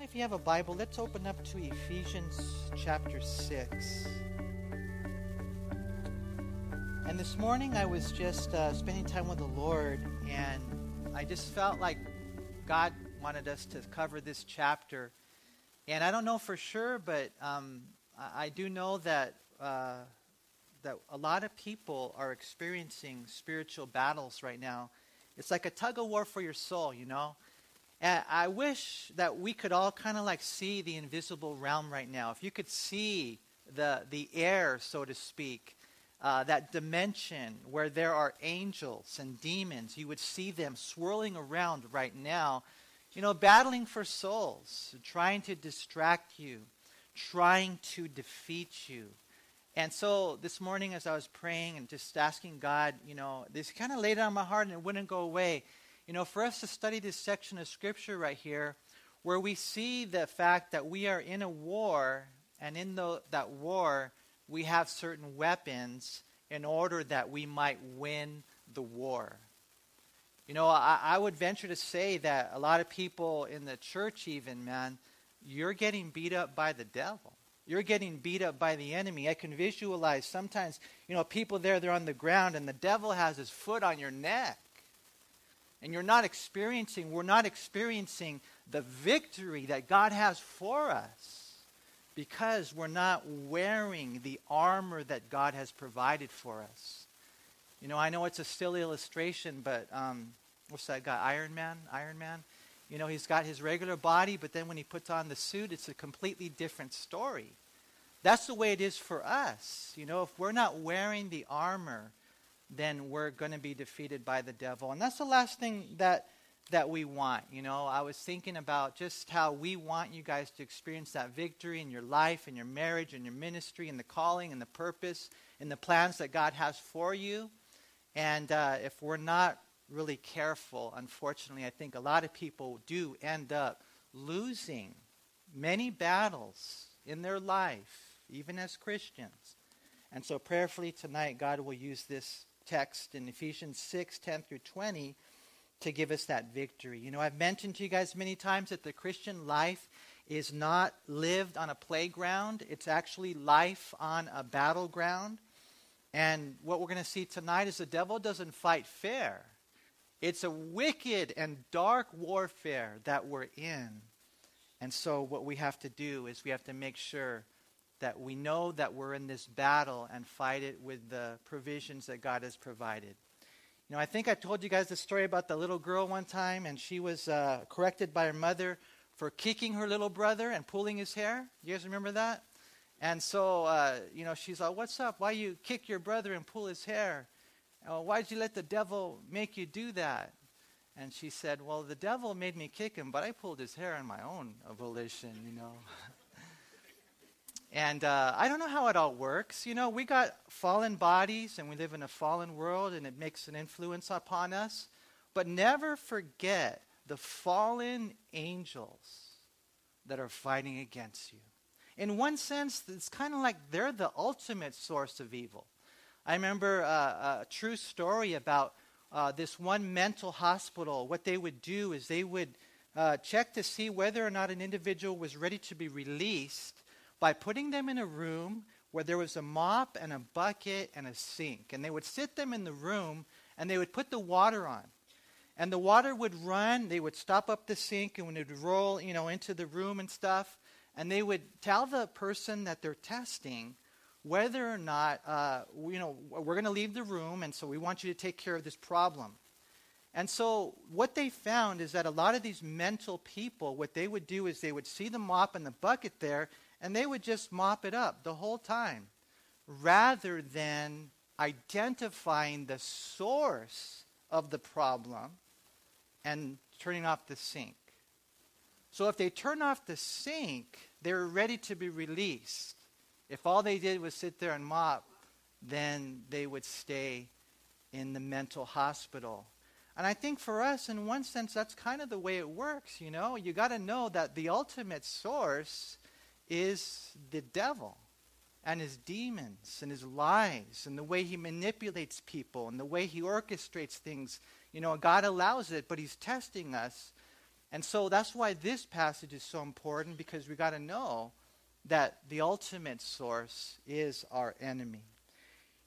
And if you have a Bible, let's open up to Ephesians chapter 6. And this morning I was just uh, spending time with the Lord, and I just felt like God wanted us to cover this chapter. And I don't know for sure, but um, I, I, do know that, uh, that a lot of people are experiencing spiritual battles right now. It's like a tug of war for your soul, you know? I wish that we could all kind of like see the invisible realm right now. If you could see the, the air, so to speak, uh, that dimension where there are angels and demons, you would see them swirling around right now, you know, battling for souls, trying to distract you, trying to defeat you. And so this morning, as I was praying and just asking God, you know, this kind of laid on my heart and it wouldn't go away you know, for us to study this section of Scripture right here, where we see the fact that we are in a war, and in the, that war, we have certain weapons in order that we might win the war. You know, I, I would venture to say that a lot of people in the church, even, man, you're getting beat up by the devil. You're getting beat up by the enemy. I can visualize sometimes, you know, people there, they're on the ground, and the devil has his foot on your neck and you're not experiencing, we're not experiencing the victory that God has for us because we're not wearing the armor that God has provided for us. You know, I know it's a silly illustration, but um, what's that guy? Iron Man? Iron Man? You know, he's got his regular body, but then when he puts on the suit, it's a completely different story. That's the way it is for us. You know, if we're not wearing the armor, then we're going to be defeated by the devil. And that's the last thing that that we want. You know, I was thinking about just how we want you guys to experience that victory in your life, in your marriage, in your ministry, in the calling, in the purpose, in the plans that God has for you. And uh, if we're not really careful, unfortunately, I think a lot of people do end up losing many battles in their life, even as Christians. And so, prayerfully tonight, God will use this text in Ephesians 6 10 through 20 to give us that victory. You know, I've mentioned to you guys many times that the Christian life is not lived on a playground, it's actually life on a battleground. And what we're going to see tonight is the devil doesn't fight fair. It's a wicked and dark warfare that we're in. And so, what we have to do is we have to make sure that we know that we're in this battle and fight it with the provisions that God has provided. You know, I think I told you guys the story about the little girl one time, and she was uh, corrected by her mother for kicking her little brother and pulling his hair. You guys remember that? And so, uh, you know, she's like, What's up? Why you kick your brother and pull his hair? Oh, why'd you let the devil make you do that? And she said, Well, the devil made me kick him, but I pulled his hair on my own volition, you know. And uh, I don't know how it all works. You know, we got fallen bodies and we live in a fallen world and it makes an influence upon us. But never forget the fallen angels that are fighting against you. In one sense, it's kind of like they're the ultimate source of evil. I remember uh, a true story about uh, this one mental hospital. What they would do is they would uh, check to see whether or not an individual was ready to be released by putting them in a room where there was a mop and a bucket and a sink. And they would sit them in the room and they would put the water on. And the water would run, they would stop up the sink and it would roll, you know, into the room and stuff. And they would tell the person that they're testing whether or not, uh, you know, we're going to leave the room and so we want you to take care of this problem. And so what they found is that a lot of these mental people, what they would do is they would see the mop and the bucket there and they would just mop it up the whole time rather than identifying the source of the problem and turning off the sink. So if they turn off the sink, they're ready to be released. If all they did was sit there and mop, then they would stay in the mental hospital. And I think for us, in one sense, that's kind of the way it works, you know? You got to know that the ultimate source is the devil and his demons and his lies and the way he manipulates people and the way he orchestrates things. You know, God allows it, but he's testing us. And so that's why this passage is so important because we got to know that the ultimate source is our enemy.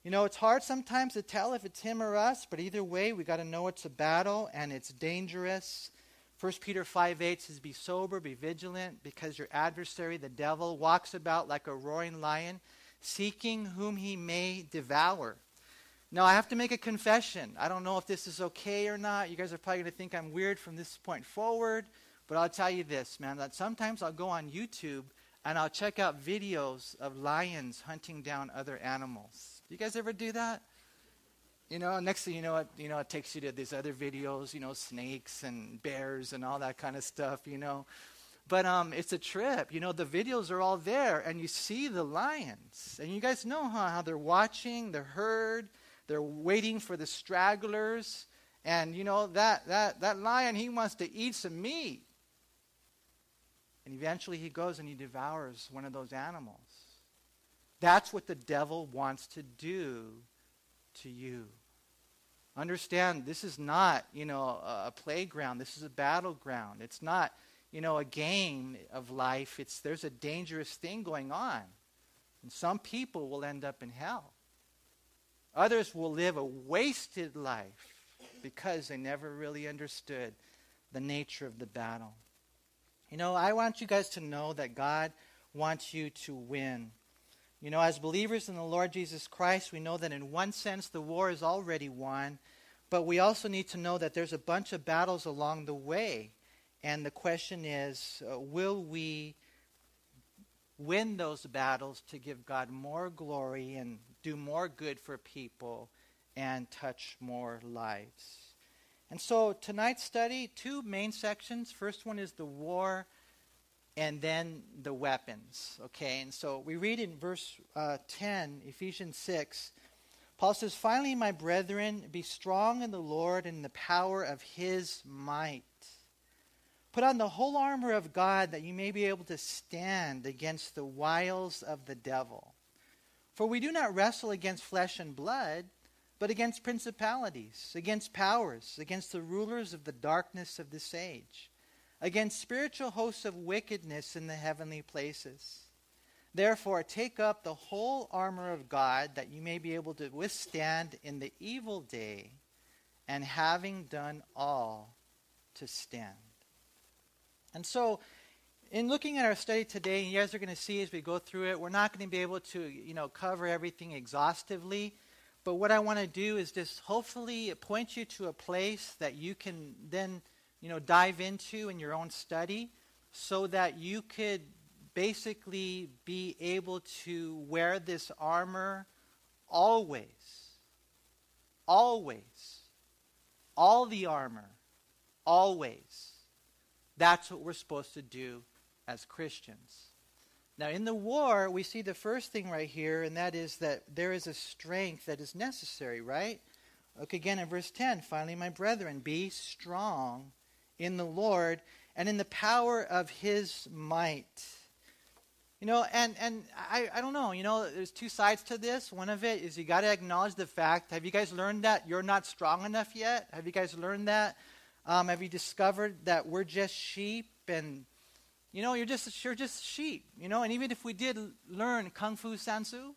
You know, it's hard sometimes to tell if it's him or us, but either way, we got to know it's a battle and it's dangerous. 1 Peter 5 8 says, Be sober, be vigilant, because your adversary, the devil, walks about like a roaring lion, seeking whom he may devour. Now, I have to make a confession. I don't know if this is okay or not. You guys are probably going to think I'm weird from this point forward. But I'll tell you this, man, that sometimes I'll go on YouTube and I'll check out videos of lions hunting down other animals. Do you guys ever do that? You know, next thing you know, it, you know, it takes you to these other videos, you know, snakes and bears and all that kind of stuff, you know. But um, it's a trip. You know, the videos are all there, and you see the lions. And you guys know huh, how they're watching the herd they're waiting for the stragglers. And you know, that, that, that lion, he wants to eat some meat. And eventually he goes and he devours one of those animals. That's what the devil wants to do to you. Understand, this is not, you know, a, a playground. This is a battleground. It's not, you know, a game of life. It's, there's a dangerous thing going on. And some people will end up in hell. Others will live a wasted life because they never really understood the nature of the battle. You know, I want you guys to know that God wants you to win. You know, as believers in the Lord Jesus Christ, we know that in one sense the war is already won, but we also need to know that there's a bunch of battles along the way. And the question is uh, will we win those battles to give God more glory and do more good for people and touch more lives. And so tonight's study, two main sections. First one is the war and then the weapons. Okay, and so we read in verse uh, 10, Ephesians 6. Paul says, Finally, my brethren, be strong in the Lord and in the power of his might. Put on the whole armor of God that you may be able to stand against the wiles of the devil. For we do not wrestle against flesh and blood, but against principalities, against powers, against the rulers of the darkness of this age, against spiritual hosts of wickedness in the heavenly places. Therefore, take up the whole armor of God that you may be able to withstand in the evil day, and having done all, to stand. And so, in looking at our study today, you guys are going to see as we go through it, we're not going to be able to, you know, cover everything exhaustively. But what I want to do is just hopefully point you to a place that you can then, you know, dive into in your own study so that you could basically be able to wear this armor always. Always. All the armor. Always. That's what we're supposed to do as Christians. Now, in the war, we see the first thing right here, and that is that there is a strength that is necessary, right? Look again in verse 10. Finally, my brethren, be strong in the Lord and in the power of his might. You know, and, and I, I don't know, you know, there's two sides to this. One of it is you got to acknowledge the fact. Have you guys learned that you're not strong enough yet? Have you guys learned that? Um, have you discovered that we're just sheep and you know, you're just you're just sheep, you know, and even if we did learn kung fu San Soo,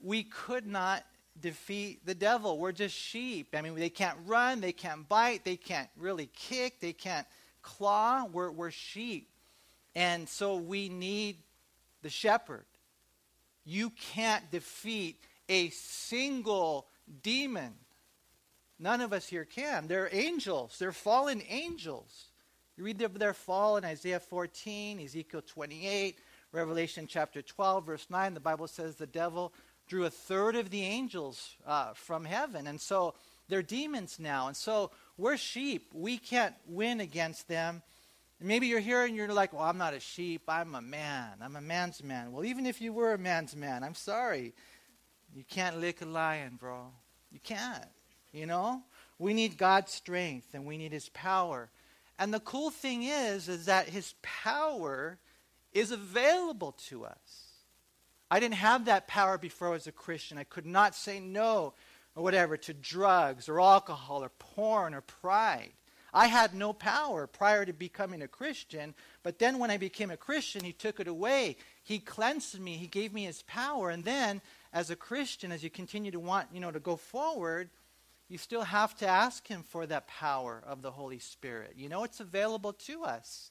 we could not defeat the devil. We're just sheep. I mean, they can't run, they can't bite, they can't really kick, they can't claw. We're we're sheep. And so we need the shepherd. You can't defeat a single demon. None of us here can. They're angels. They're fallen angels. You read of their fall in Isaiah 14, Ezekiel 28, Revelation chapter 12, verse 9. The Bible says the devil drew a third of the angels uh, from heaven. And so they're demons now. And so we're sheep. We can't win against them. And maybe you're here and you're like, well, I'm not a sheep. I'm a man. I'm a man's man. Well, even if you were a man's man, I'm sorry. You can't lick a lion, bro. You can't. You know? We need God's strength and we need his power. And the cool thing is, is that his power is available to us. I didn't have that power before I was a Christian. I could not say no or whatever to drugs or alcohol or porn or pride. I had no power prior to becoming a Christian, but then when I became a Christian, He took it away. He cleansed me, He gave me His power. And then, as a Christian, as you continue to want, you know, to go forward, you still have to ask Him for that power of the Holy Spirit. You know, it's available to us.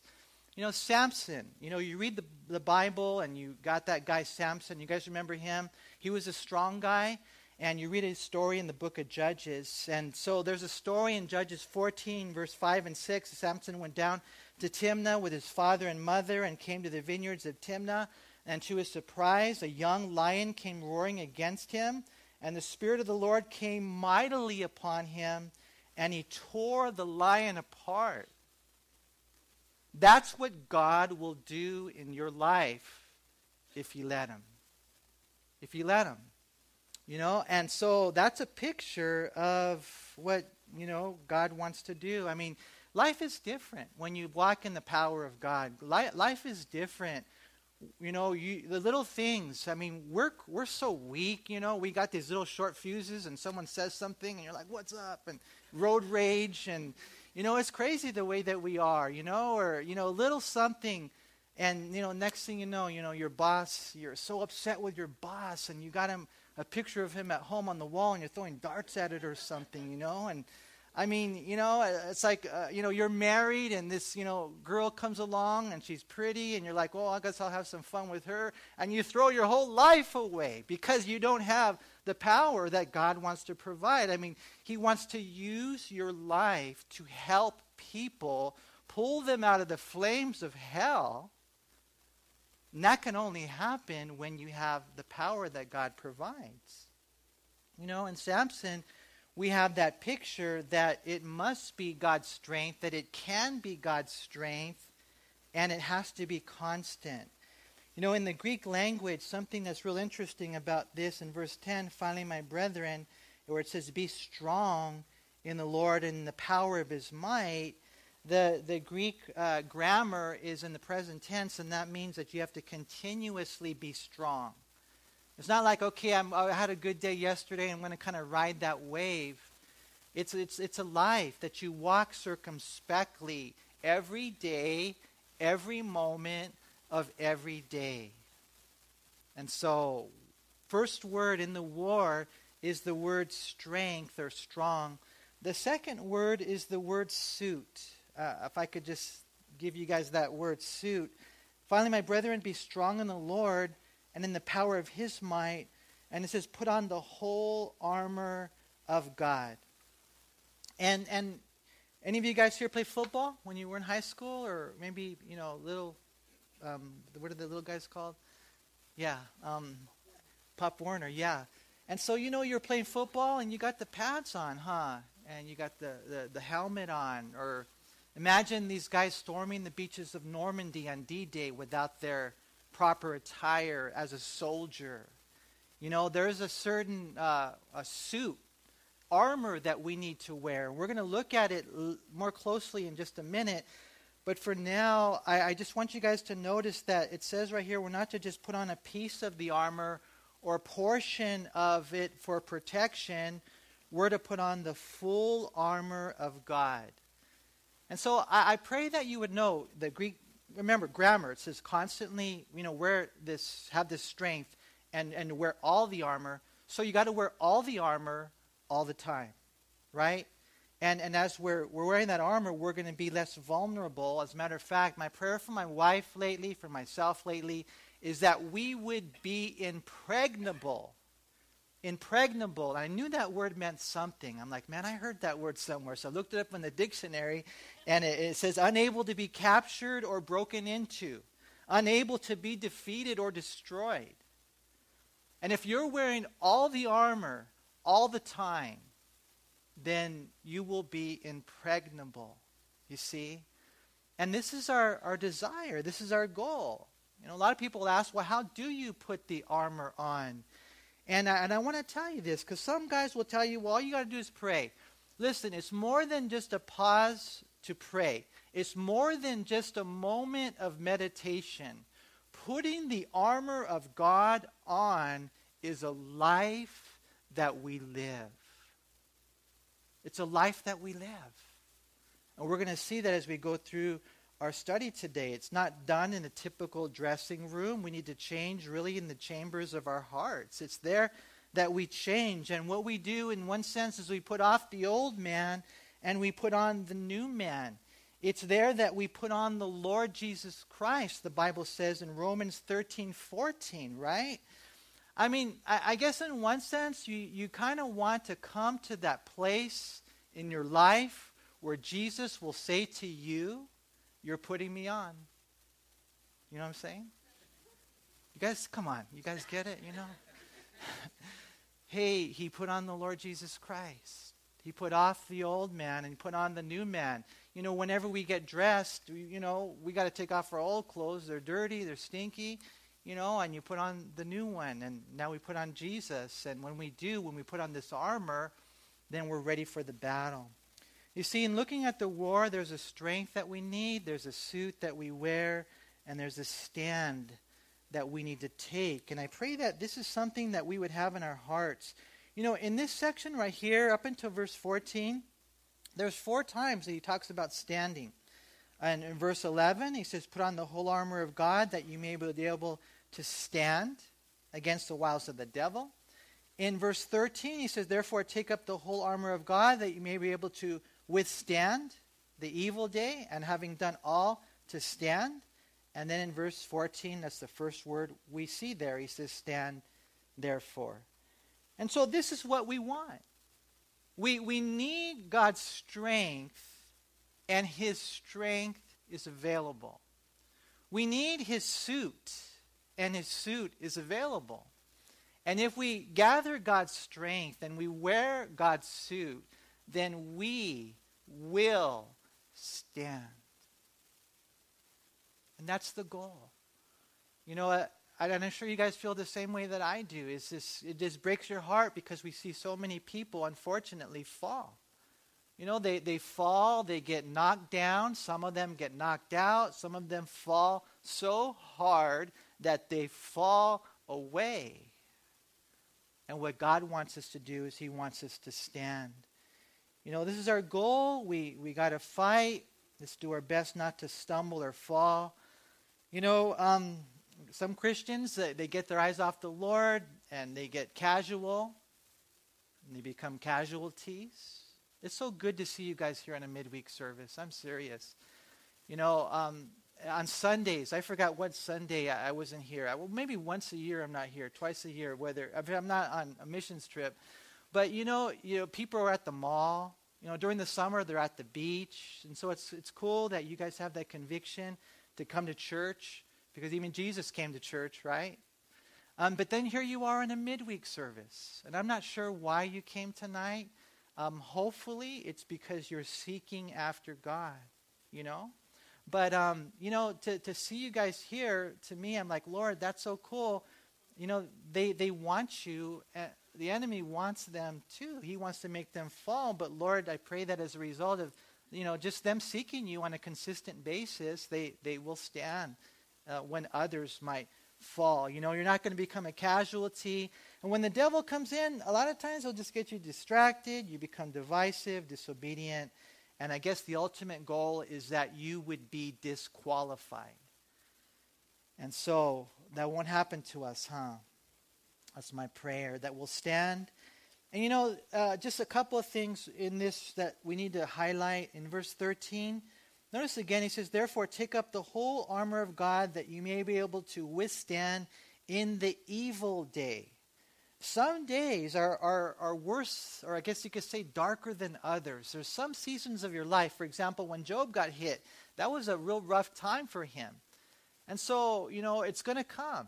You know, Samson, you know, you read the, the Bible and you got that guy Samson. You guys remember him? He was a strong guy. And you read his story in the book of Judges. And so there's a story in Judges 14, verse 5 and 6. Samson went down to Timnah with his father and mother and came to the vineyards of Timnah. And to his surprise, a young lion came roaring against him. And the Spirit of the Lord came mightily upon him, and he tore the lion apart. That's what God will do in your life if you let him. If you let him. You know, and so that's a picture of what, you know, God wants to do. I mean, life is different when you walk in the power of God. Life is different. You know, you, the little things. I mean, we're we're so weak. You know, we got these little short fuses, and someone says something, and you're like, "What's up?" and road rage, and you know, it's crazy the way that we are. You know, or you know, a little something, and you know, next thing you know, you know, your boss, you're so upset with your boss, and you got him a picture of him at home on the wall and you're throwing darts at it or something, you know? And I mean, you know, it's like, uh, you know, you're married and this, you know, girl comes along and she's pretty and you're like, well, I guess I'll have some fun with her. And you throw your whole life away because you don't have the power that God wants to provide. I mean, He wants to use your life to help people, pull them out of the flames of hell and that can only happen when you have the power that God provides. You know, in Samson, we have that picture that it must be God's strength, that it can be God's strength, and it has to be constant. You know, in the Greek language, something that's real interesting about this in verse 10, finally, my brethren, where it says, Be strong in the Lord and the power of his might, the, the Greek uh, grammar is in the present tense, and that means that you have to continuously be strong. It's not like, okay, I'm, i had a good day yesterday, I'm going to kind of ride that wave. It's, it's, it's a life that you walk circumspectly every day, every moment of every day. And so, first word in the war is the word strength or strong. The second word is the word suit uh, if I could just give you guys that word suit. Finally, my brethren, be strong in the Lord and in the power of his might. And it says, put on the whole armor of God. And and any of you guys here play football when you were in high school, or maybe you know little, um, what are the little guys called? Yeah, um, Pop Warner. Yeah, and so you know you're playing football and you got the pads on, huh? And you got the, the, the helmet on, or Imagine these guys storming the beaches of Normandy on D Day without their proper attire as a soldier. You know, there's a certain uh, a suit, armor that we need to wear. We're going to look at it l- more closely in just a minute. But for now, I, I just want you guys to notice that it says right here we're not to just put on a piece of the armor or a portion of it for protection. We're to put on the full armor of God. And so I, I pray that you would know the Greek, remember grammar, it says constantly, you know, wear this, have this strength and, and wear all the armor. So you got to wear all the armor all the time, right? And, and as we're, we're wearing that armor, we're going to be less vulnerable. As a matter of fact, my prayer for my wife lately, for myself lately, is that we would be impregnable impregnable. And I knew that word meant something. I'm like, man, I heard that word somewhere. So I looked it up in the dictionary, and it, it says unable to be captured or broken into, unable to be defeated or destroyed. And if you're wearing all the armor all the time, then you will be impregnable. You see? And this is our, our desire. This is our goal. You know, a lot of people ask, well, how do you put the armor on? And I, and I want to tell you this because some guys will tell you, well, all you got to do is pray. Listen, it's more than just a pause to pray, it's more than just a moment of meditation. Putting the armor of God on is a life that we live. It's a life that we live. And we're going to see that as we go through our study today. It's not done in a typical dressing room. We need to change really in the chambers of our hearts. It's there that we change. And what we do, in one sense, is we put off the old man and we put on the new man. It's there that we put on the Lord Jesus Christ, the Bible says in Romans 13 14, right? I mean, I, I guess in one sense, you, you kind of want to come to that place in your life where Jesus will say to you, You're putting me on. You know what I'm saying? You guys, come on. You guys get it? You know? hey, he put on the Lord Jesus Christ. He put off the old man and put on the new man. You know, whenever we get dressed, you know, we got to take off our old clothes. They're dirty, they're stinky you know, and you put on the new one, and now we put on Jesus. And when we do, when we put on this armor, then we're ready for the battle. You see, in looking at the war, there's a strength that we need, there's a suit that we wear, and there's a stand that we need to take. And I pray that this is something that we would have in our hearts. You know, in this section right here, up until verse 14, there's four times that he talks about standing. And in verse 11, he says, Put on the whole armor of God that you may be able to stand against the wiles of the devil. In verse 13, he says, Therefore, take up the whole armor of God that you may be able to withstand the evil day, and having done all, to stand. And then in verse 14, that's the first word we see there. He says, Stand therefore. And so this is what we want. We, we need God's strength, and His strength is available. We need His suit and his suit is available. And if we gather God's strength and we wear God's suit, then we will stand. And that's the goal. You know, I, I'm sure you guys feel the same way that I do. Is this it just breaks your heart because we see so many people unfortunately fall. You know, they, they fall, they get knocked down, some of them get knocked out, some of them fall so hard that they fall away. And what God wants us to do is He wants us to stand. You know, this is our goal. We, we got to fight. Let's do our best not to stumble or fall. You know, um, some Christians, they, they get their eyes off the Lord and they get casual and they become casualties. It's so good to see you guys here on a midweek service. I'm serious. You know, um, on Sundays, I forgot what Sunday I, I wasn't here. I, well, maybe once a year I'm not here, twice a year, whether I'm not on a missions trip. But you know, you know, people are at the mall. You know, during the summer they're at the beach, and so it's it's cool that you guys have that conviction to come to church because even Jesus came to church, right? Um, but then here you are in a midweek service, and I'm not sure why you came tonight. Um, hopefully, it's because you're seeking after God. You know, but, um, you know, to, to see you guys here, to me, I'm like, Lord, that's so cool. You know, they, they want you. Uh, the enemy wants them too. He wants to make them fall. But, Lord, I pray that as a result of, you know, just them seeking you on a consistent basis, they, they will stand uh, when others might fall. You know, you're not going to become a casualty. And when the devil comes in, a lot of times he'll just get you distracted. You become divisive, disobedient. And I guess the ultimate goal is that you would be disqualified. And so that won't happen to us, huh? That's my prayer, that we'll stand. And you know, uh, just a couple of things in this that we need to highlight. In verse 13, notice again, he says, Therefore, take up the whole armor of God that you may be able to withstand in the evil day. Some days are, are, are worse, or I guess you could say darker than others. There's some seasons of your life, for example, when Job got hit, that was a real rough time for him. And so, you know, it's going to come.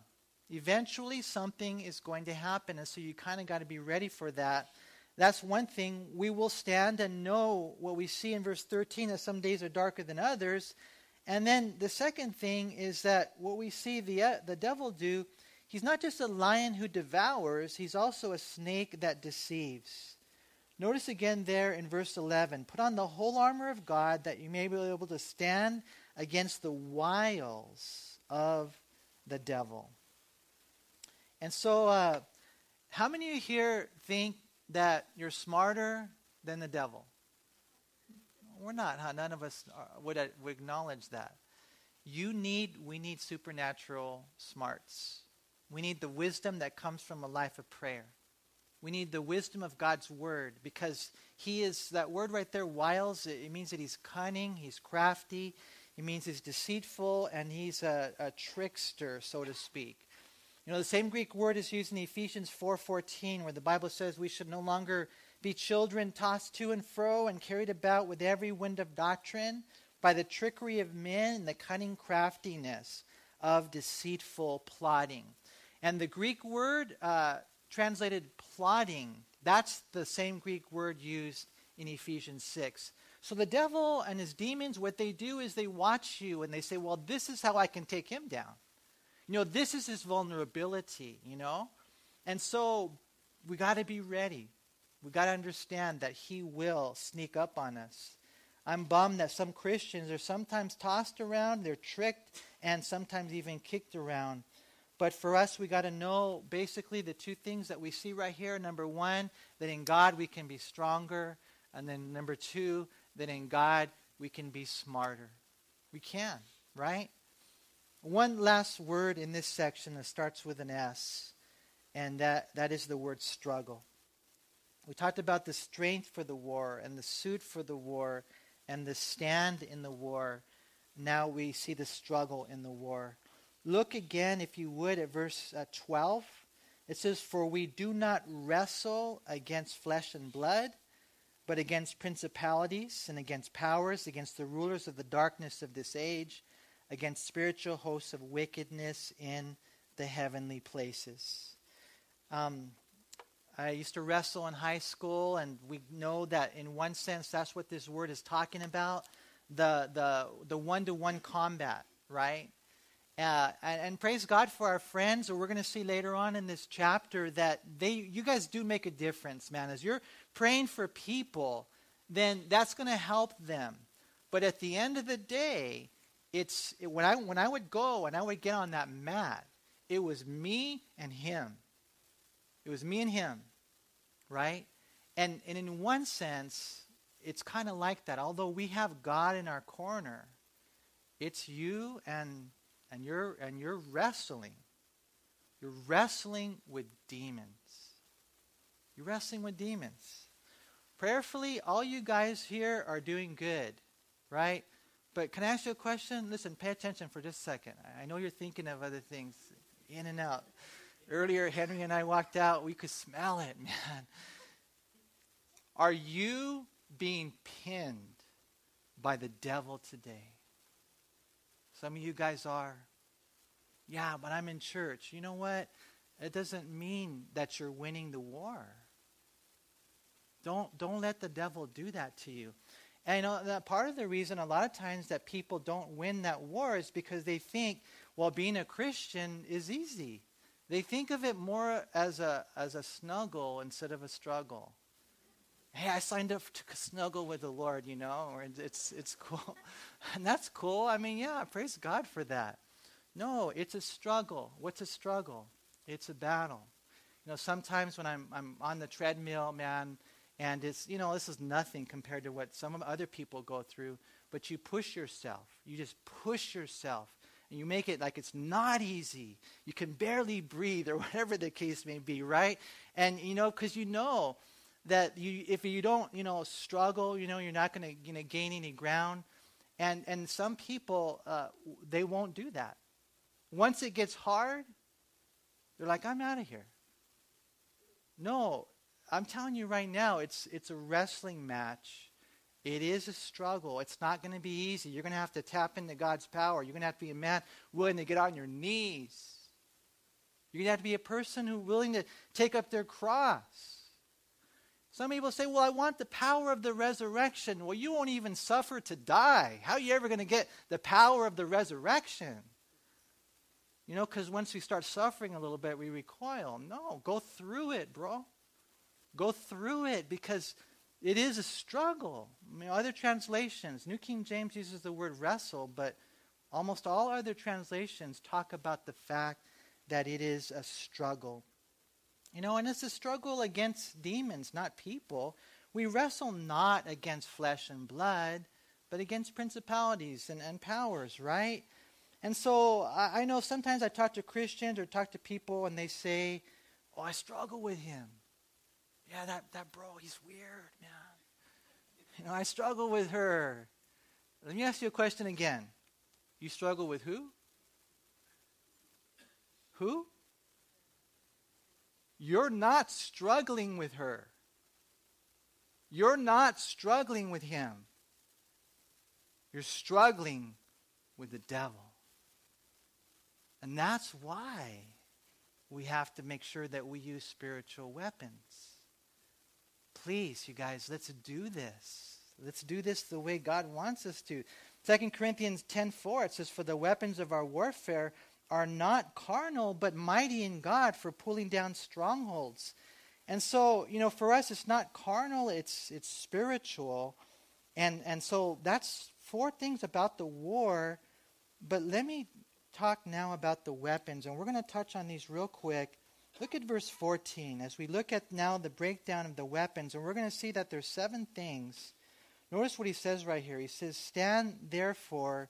Eventually, something is going to happen. And so you kind of got to be ready for that. That's one thing. We will stand and know what we see in verse 13 that some days are darker than others. And then the second thing is that what we see the, uh, the devil do He's not just a lion who devours, he's also a snake that deceives. Notice again there in verse 11 put on the whole armor of God that you may be able to stand against the wiles of the devil. And so, uh, how many of you here think that you're smarter than the devil? we're not. Huh? None of us are, would, uh, would acknowledge that. You need, we need supernatural smarts. We need the wisdom that comes from a life of prayer. We need the wisdom of God's word because he is, that word right there, wiles, it means that he's cunning, he's crafty, it means he's deceitful, and he's a, a trickster, so to speak. You know, the same Greek word is used in Ephesians 4.14 where the Bible says we should no longer be children tossed to and fro and carried about with every wind of doctrine by the trickery of men and the cunning craftiness of deceitful plotting. And the Greek word uh, translated plotting, that's the same Greek word used in Ephesians 6. So the devil and his demons, what they do is they watch you and they say, well, this is how I can take him down. You know, this is his vulnerability, you know? And so we got to be ready. We got to understand that he will sneak up on us. I'm bummed that some Christians are sometimes tossed around, they're tricked, and sometimes even kicked around. But for us, we got to know basically the two things that we see right here. Number one, that in God we can be stronger. And then number two, that in God we can be smarter. We can, right? One last word in this section that starts with an S, and that, that is the word struggle. We talked about the strength for the war and the suit for the war and the stand in the war. Now we see the struggle in the war. Look again, if you would, at verse uh, 12. It says, For we do not wrestle against flesh and blood, but against principalities and against powers, against the rulers of the darkness of this age, against spiritual hosts of wickedness in the heavenly places. Um, I used to wrestle in high school, and we know that in one sense that's what this word is talking about the the the one to one combat, right? Uh, and, and, praise God for our friends. Or we're going to see later on in this chapter that they, you guys do make a difference, man. As you're praying for people, then that's going to help them. But at the end of the day, it's it, when I when I would go and I would get on that mat, it was me and him. It was me and him, right? And, and in one sense, it's kind of like that. Although we have God in our corner, it's you and, and, you're, and you're wrestling. You're wrestling with demons. You're wrestling with demons. Prayerfully, all you guys here are doing good, right? But can I ask you a question? Listen, pay attention for just a second. I know you're thinking of other things in and out. Earlier, Henry and I walked out. We could smell it, man. Are you being pinned by the devil today? Some of you guys are. Yeah, but I'm in church. You know what? It doesn't mean that you're winning the war. Don't, don't let the devil do that to you. And uh, you know, that part of the reason a lot of times that people don't win that war is because they think, well, being a Christian is easy. They think of it more as a, as a snuggle instead of a struggle. Hey, I signed up to snuggle with the Lord, you know, or it's, it's cool. and that's cool. I mean, yeah, praise God for that. No, it's a struggle. What's a struggle? It's a battle. You know, sometimes when I'm, I'm on the treadmill, man, and it's, you know, this is nothing compared to what some other people go through, but you push yourself. You just push yourself and you make it like it's not easy. You can barely breathe, or whatever the case may be, right? And you know, because you know that you, if you don't, you know, struggle, you know, you're not going to, you know, gain any ground. And and some people, uh, they won't do that. Once it gets hard, they're like, I'm out of here. No, I'm telling you right now, it's it's a wrestling match it is a struggle. It's not going to be easy. You're going to have to tap into God's power. You're going to have to be a man willing to get on your knees. You're going to have to be a person who's willing to take up their cross. Some people say, Well, I want the power of the resurrection. Well, you won't even suffer to die. How are you ever going to get the power of the resurrection? You know, because once we start suffering a little bit, we recoil. No, go through it, bro. Go through it because it is a struggle. I mean, other translations, New King James uses the word wrestle, but almost all other translations talk about the fact that it is a struggle. You know, and it's a struggle against demons, not people. we wrestle not against flesh and blood, but against principalities and, and powers, right? And so I, I know sometimes I talk to Christians or talk to people and they say, Oh, I struggle with him. Yeah, that, that bro, he's weird, man. You know, I struggle with her. Let me ask you a question again. You struggle with who? Who? You're not struggling with her. You're not struggling with him. You're struggling with the devil. And that's why we have to make sure that we use spiritual weapons. Please, you guys, let's do this. Let's do this the way God wants us to. 2 Corinthians 10:4 it says for the weapons of our warfare are not carnal but mighty in God for pulling down strongholds. And so, you know, for us it's not carnal, it's it's spiritual. And and so that's four things about the war, but let me talk now about the weapons and we're going to touch on these real quick. Look at verse 14 as we look at now the breakdown of the weapons and we're going to see that there's seven things. Notice what he says right here. He says, "Stand therefore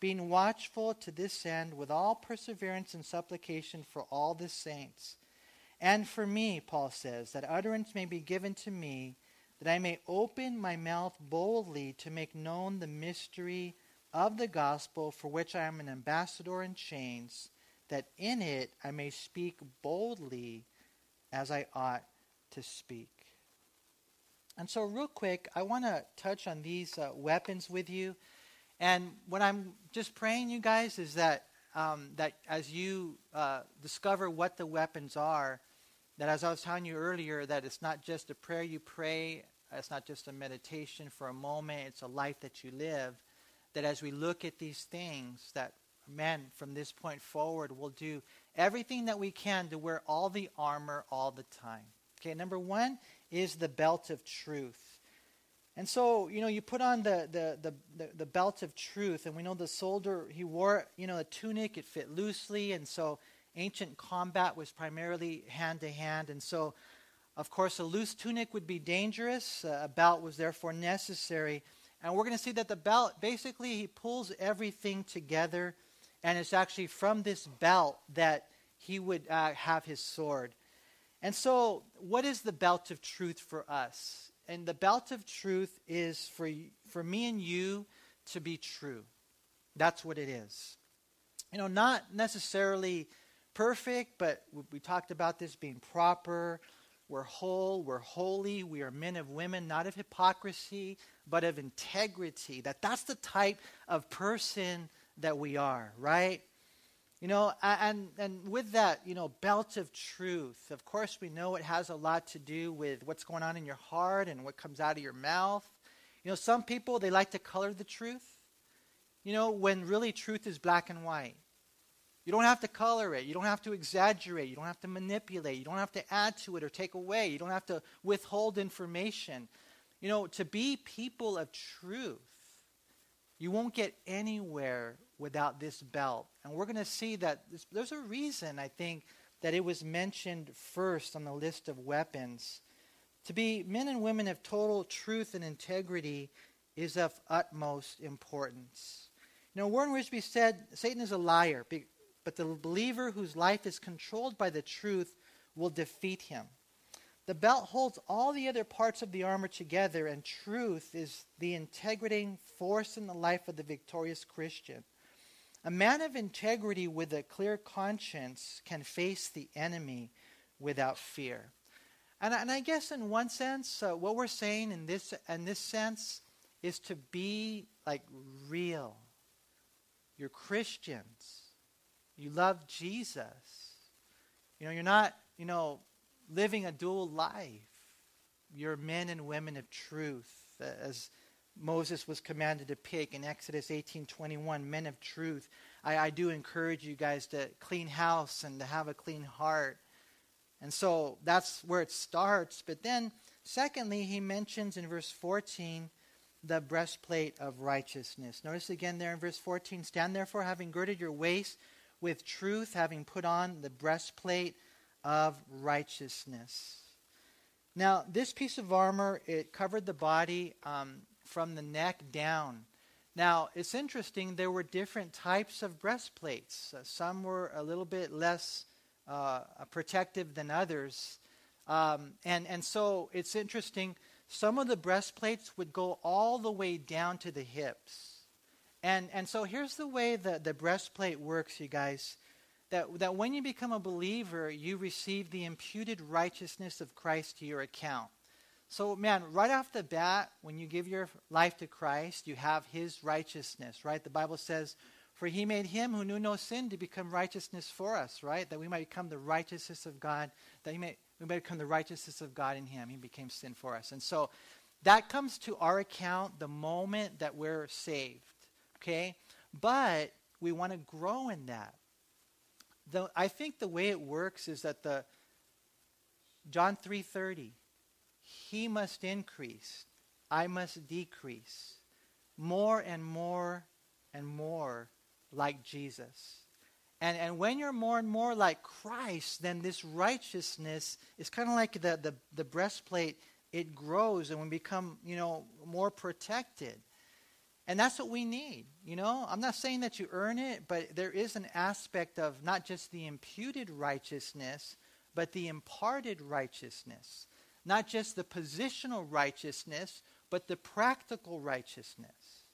being watchful to this end with all perseverance and supplication for all the saints. And for me, Paul says, that utterance may be given to me, that I may open my mouth boldly to make known the mystery of the gospel for which I am an ambassador in chains, that in it I may speak boldly as I ought to speak. And so, real quick, I want to touch on these uh, weapons with you. And what I'm just praying, you guys, is that um, that as you uh, discover what the weapons are, that as I was telling you earlier, that it's not just a prayer you pray, it's not just a meditation for a moment, it's a life that you live. That as we look at these things, that man, from this point forward, we'll do everything that we can to wear all the armor all the time. Okay, number one is the belt of truth. And so, you know, you put on the, the, the, the, belt of truth, and we know the soldier, he wore, you know, a tunic, it fit loosely, and so ancient combat was primarily hand to hand. And so, of course, a loose tunic would be dangerous, a belt was therefore necessary. And we're going to see that the belt, basically, he pulls everything together, and it's actually from this belt that he would uh, have his sword. And so, what is the belt of truth for us? And the belt of truth is for, for me and you to be true. That's what it is. You know, not necessarily perfect, but we talked about this being proper. We're whole, we're holy, we are men of women, not of hypocrisy, but of integrity. That that's the type of person that we are, right? You know, and, and with that, you know, belt of truth, of course, we know it has a lot to do with what's going on in your heart and what comes out of your mouth. You know, some people, they like to color the truth, you know, when really truth is black and white. You don't have to color it. You don't have to exaggerate. You don't have to manipulate. You don't have to add to it or take away. You don't have to withhold information. You know, to be people of truth, you won't get anywhere without this belt. And we're going to see that this, there's a reason, I think, that it was mentioned first on the list of weapons. To be men and women of total truth and integrity is of utmost importance. You know, Warren Wiersbe said Satan is a liar, but the believer whose life is controlled by the truth will defeat him. The belt holds all the other parts of the armor together, and truth is the integrating force in the life of the victorious Christian. A man of integrity with a clear conscience can face the enemy without fear. And, and I guess in one sense, uh, what we're saying in this, in this sense is to be like real. You're Christians. You love Jesus. You know, you're not, you know, living a dual life. you're men and women of truth, as Moses was commanded to pick in Exodus 18:21, men of truth. I, I do encourage you guys to clean house and to have a clean heart. And so that's where it starts. But then, secondly, he mentions in verse 14 the breastplate of righteousness. Notice again there in verse 14 stand therefore, having girded your waist with truth, having put on the breastplate of righteousness. Now, this piece of armor, it covered the body um, from the neck down. Now, it's interesting, there were different types of breastplates. Uh, some were a little bit less uh, protective than others. Um, and, and so it's interesting, some of the breastplates would go all the way down to the hips. And, and so here's the way the, the breastplate works, you guys. That, that when you become a believer, you receive the imputed righteousness of Christ to your account. So, man, right off the bat, when you give your life to Christ, you have his righteousness, right? The Bible says, For he made him who knew no sin to become righteousness for us, right? That we might become the righteousness of God, that he may, we might become the righteousness of God in him. He became sin for us. And so that comes to our account the moment that we're saved, okay? But we want to grow in that. The, I think the way it works is that the John 3:30 he must increase, I must decrease. More and more and more like Jesus. And, and when you're more and more like Christ, then this righteousness is kind of like the, the, the breastplate. It grows and we become, you know, more protected. And that's what we need. You know, I'm not saying that you earn it, but there is an aspect of not just the imputed righteousness, but the imparted righteousness not just the positional righteousness, but the practical righteousness.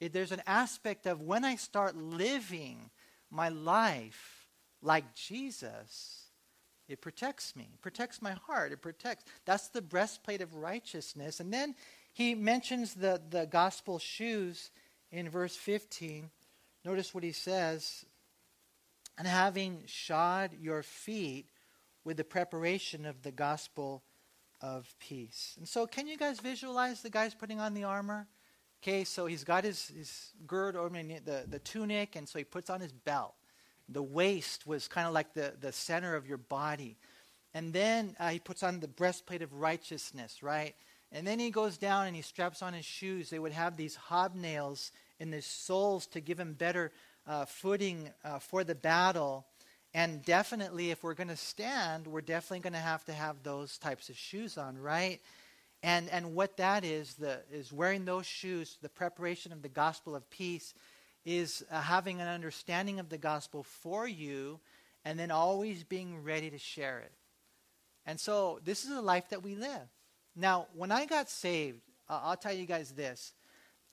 It, there's an aspect of when I start living my life like Jesus, it protects me, it protects my heart, it protects. That's the breastplate of righteousness. And then he mentions the, the gospel shoes in verse 15. Notice what he says and having shod your feet with the preparation of the gospel of peace. And so, can you guys visualize the guy's putting on the armor? Okay, so he's got his, his gird over the, the tunic, and so he puts on his belt. The waist was kind of like the, the center of your body. And then uh, he puts on the breastplate of righteousness, right? And then he goes down and he straps on his shoes. They would have these hobnails in the soles to give him better uh, footing uh, for the battle. And definitely, if we're going to stand, we're definitely going to have to have those types of shoes on, right? And, and what that is, the, is wearing those shoes, the preparation of the gospel of peace, is uh, having an understanding of the gospel for you and then always being ready to share it. And so, this is a life that we live. Now, when I got saved, uh, I'll tell you guys this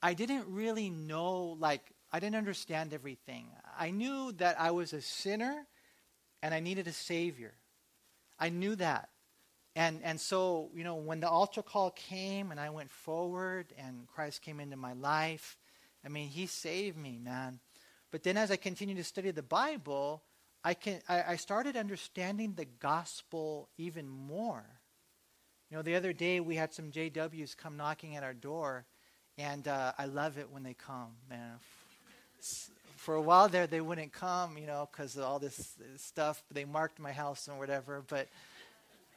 I didn't really know, like, I didn't understand everything. I knew that I was a sinner and I needed a Savior. I knew that. And, and so, you know, when the altar call came and I went forward and Christ came into my life, I mean, He saved me, man. But then as I continued to study the Bible, I, can, I, I started understanding the gospel even more. You know, the other day we had some JWs come knocking at our door, and uh, I love it when they come, man for a while there, they wouldn't come, you know, because of all this, stuff. They marked my house and whatever. But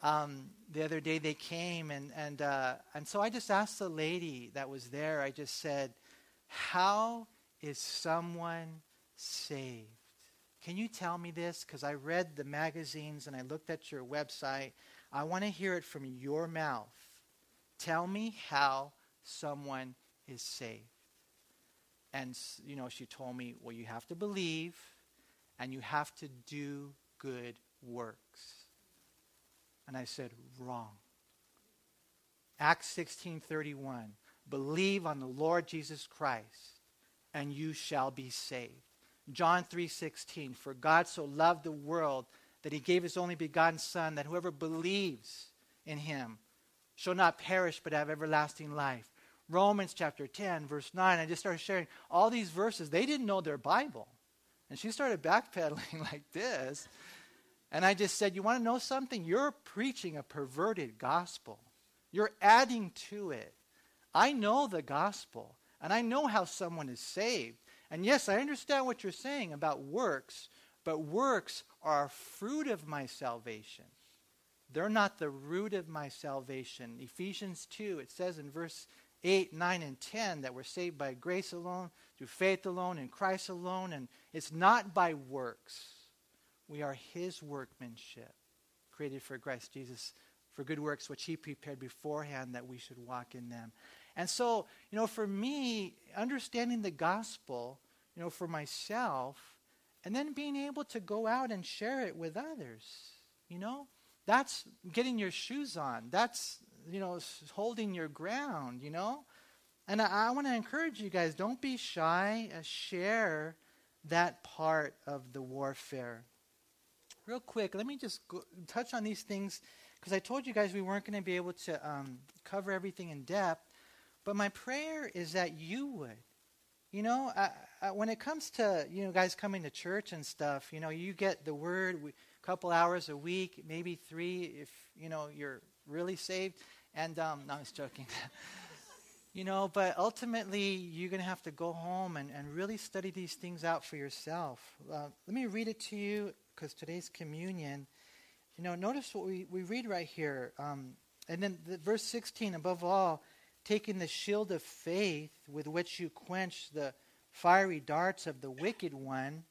um, the other day they came, and and uh, and so I just asked the lady that was there. I just said, "How is someone saved? Can you tell me this? Because I read the magazines and I looked at your website. I want to hear it from your mouth. Tell me how someone is saved." And, you know, she told me, well, you have to believe and you have to do good works. And I said, wrong. Acts 16:31 Believe on the Lord Jesus Christ and you shall be saved. John 3:16 For God so loved the world that he gave his only begotten son that whoever believes in him shall not perish but have everlasting life. Romans chapter 10, verse 9. I just started sharing all these verses. They didn't know their Bible. And she started backpedaling like this. And I just said, You want to know something? You're preaching a perverted gospel. You're adding to it. I know the gospel, and I know how someone is saved. And yes, I understand what you're saying about works, but works are a fruit of my salvation. They're not the root of my salvation. Ephesians 2, it says in verse 8, 9, and 10 that we're saved by grace alone, through faith alone, in Christ alone, and it's not by works. We are His workmanship, created for Christ Jesus for good works which He prepared beforehand that we should walk in them. And so, you know, for me, understanding the gospel, you know, for myself, and then being able to go out and share it with others, you know, that's getting your shoes on. That's, you know, holding your ground, you know. And I, I want to encourage you guys don't be shy, uh, share that part of the warfare. Real quick, let me just go, touch on these things because I told you guys we weren't going to be able to um, cover everything in depth. But my prayer is that you would. You know, I, I, when it comes to you know guys coming to church and stuff, you know, you get the word a couple hours a week, maybe three if you know you're really saved. And um, no, I was joking. you know, but ultimately you're going to have to go home and, and really study these things out for yourself. Uh, let me read it to you because today's communion. You know, notice what we, we read right here. Um, and then the, verse 16, above all, taking the shield of faith with which you quench the fiery darts of the wicked one.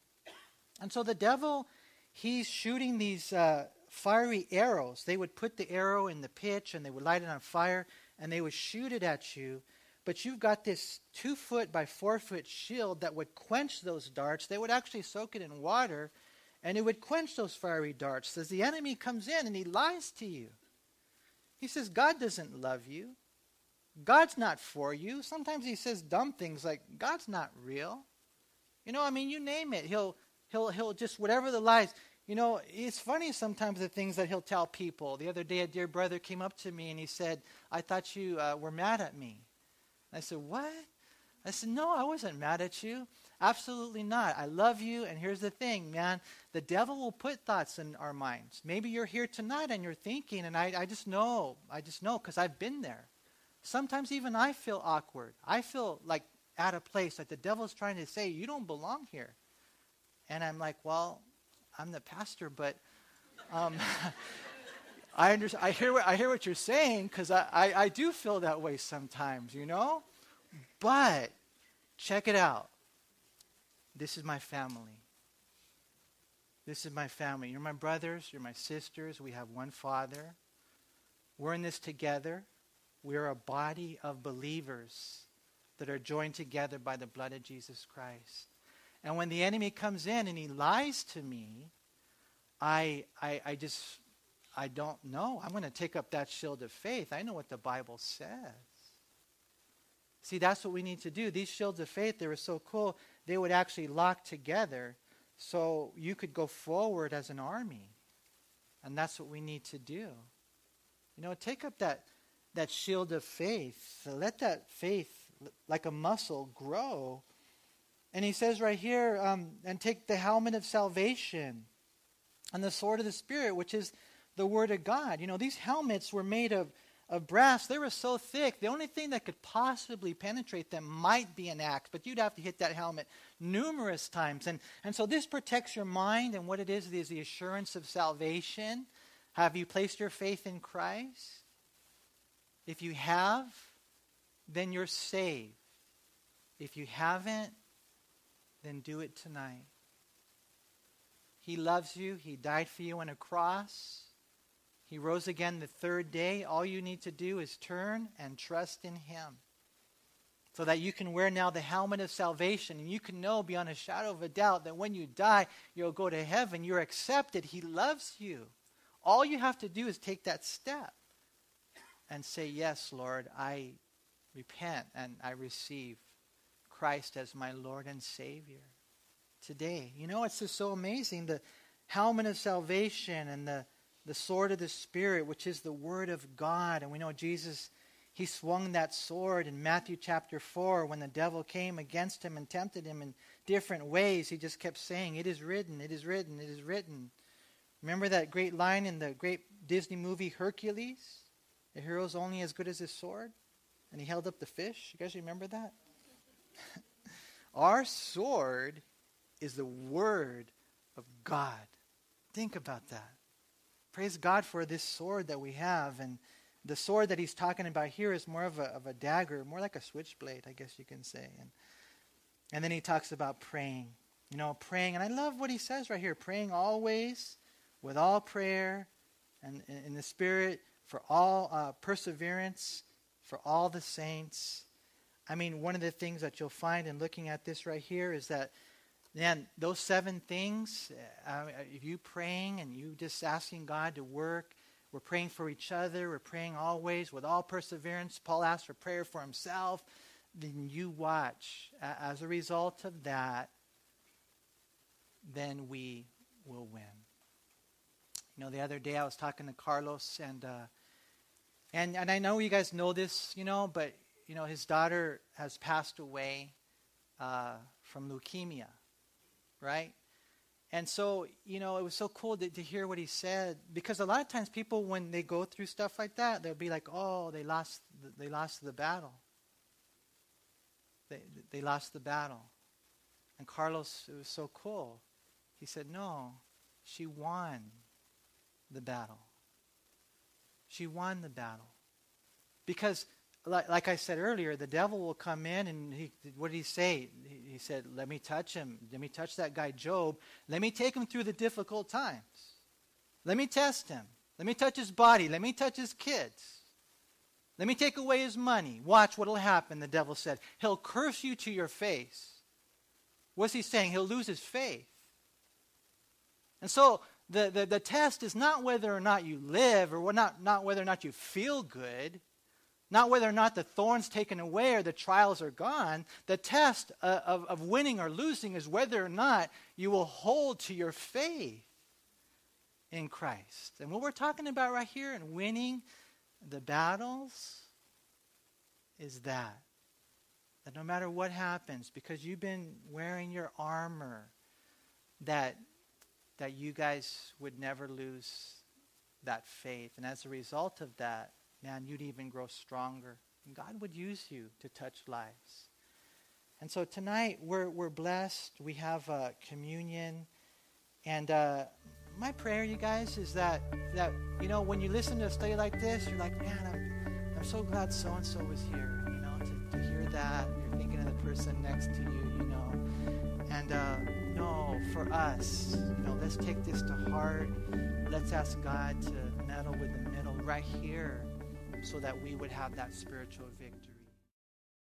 And so the devil, he's shooting these uh, fiery arrows. They would put the arrow in the pitch and they would light it on fire and they would shoot it at you. But you've got this two foot by four foot shield that would quench those darts. They would actually soak it in water and it would quench those fiery darts. As the enemy comes in and he lies to you, he says, God doesn't love you. God's not for you. Sometimes he says dumb things like, God's not real. You know, I mean, you name it. He'll, he'll, he'll just, whatever the lies. You know, it's funny sometimes the things that he'll tell people. The other day, a dear brother came up to me and he said, I thought you uh, were mad at me. I said, What? I said, No, I wasn't mad at you. Absolutely not. I love you. And here's the thing, man the devil will put thoughts in our minds. Maybe you're here tonight and you're thinking, and I, I just know, I just know because I've been there. Sometimes even I feel awkward. I feel like at a place that the devil's trying to say, You don't belong here. And I'm like, Well, I'm the pastor, but um, I, under- I, hear what, I hear what you're saying because I, I, I do feel that way sometimes, you know? But check it out. This is my family. This is my family. You're my brothers, you're my sisters. We have one Father. We're in this together. We're a body of believers that are joined together by the blood of Jesus Christ. And when the enemy comes in and he lies to me, I, I, I just, I don't know. I'm going to take up that shield of faith. I know what the Bible says. See, that's what we need to do. These shields of faith, they were so cool, they would actually lock together so you could go forward as an army. And that's what we need to do. You know, take up that that shield of faith. Let that faith, like a muscle, grow. And he says right here, um, and take the helmet of salvation and the sword of the Spirit, which is the Word of God. You know, these helmets were made of, of brass. They were so thick, the only thing that could possibly penetrate them might be an axe, but you'd have to hit that helmet numerous times. And, and so this protects your mind, and what it is is the assurance of salvation. Have you placed your faith in Christ? If you have, then you're saved. If you haven't, then do it tonight. He loves you. He died for you on a cross. He rose again the third day. All you need to do is turn and trust in Him. So that you can wear now the helmet of salvation and you can know beyond a shadow of a doubt that when you die, you'll go to heaven. You're accepted. He loves you. All you have to do is take that step and say, Yes, Lord, I repent and I receive Christ as my Lord and Savior today. You know, it's just so amazing. The helmet of salvation and the, the sword of the Spirit, which is the Word of God. And we know Jesus, he swung that sword in Matthew chapter 4 when the devil came against him and tempted him in different ways. He just kept saying, It is written, it is written, it is written. Remember that great line in the great Disney movie Hercules? The hero's only as good as his sword. And he held up the fish. You guys remember that? Our sword is the word of God. Think about that. Praise God for this sword that we have. And the sword that he's talking about here is more of a, of a dagger, more like a switchblade, I guess you can say. And, and then he talks about praying. You know, praying. And I love what he says right here praying always with all prayer and in the Spirit for all uh, perseverance for all the saints. I mean, one of the things that you'll find in looking at this right here is that, man, those seven things, uh, if you praying and you just asking God to work, we're praying for each other, we're praying always with all perseverance. Paul asked for prayer for himself. Then you watch. As a result of that, then we will win. You know, the other day I was talking to Carlos, and uh, and and I know you guys know this, you know, but you know his daughter has passed away uh, from leukemia, right? And so, you know, it was so cool to, to, hear what he said because a lot of times people, when they go through stuff like that, they'll be like, "Oh, they lost, they lost the battle. They they lost the battle." And Carlos, it was so cool. He said, "No, she won the battle. She won the battle. Because, like, like, I said earlier, the devil will come in and he, what did he say? He, said, Let me touch him. Let me touch that guy, Job. Let me take him through the difficult times. Let me test him. Let me touch his body. Let me touch his kids. Let me take away his money. Watch what will happen, the devil said. He'll curse you to your face. What's he saying? He'll lose his faith. And so the, the, the test is not whether or not you live or not, not whether or not you feel good, not whether or not the thorns taken away or the trials are gone. The test uh, of, of winning or losing is whether or not you will hold to your faith in Christ. And what we're talking about right here in winning the battles is that. That no matter what happens, because you've been wearing your armor, that that you guys would never lose that faith. And as a result of that, man, you'd even grow stronger. And God would use you to touch lives. And so tonight, we're, we're blessed. We have uh, communion. And uh, my prayer, you guys, is that, that, you know, when you listen to a study like this, you're like, man, I'm, I'm so glad so and so was here, you know, to, to hear that. You're thinking of the person next to you, you know. And, uh, no, for us, you know, let's take this to heart. Let's ask God to meddle with the middle right here so that we would have that spiritual victory.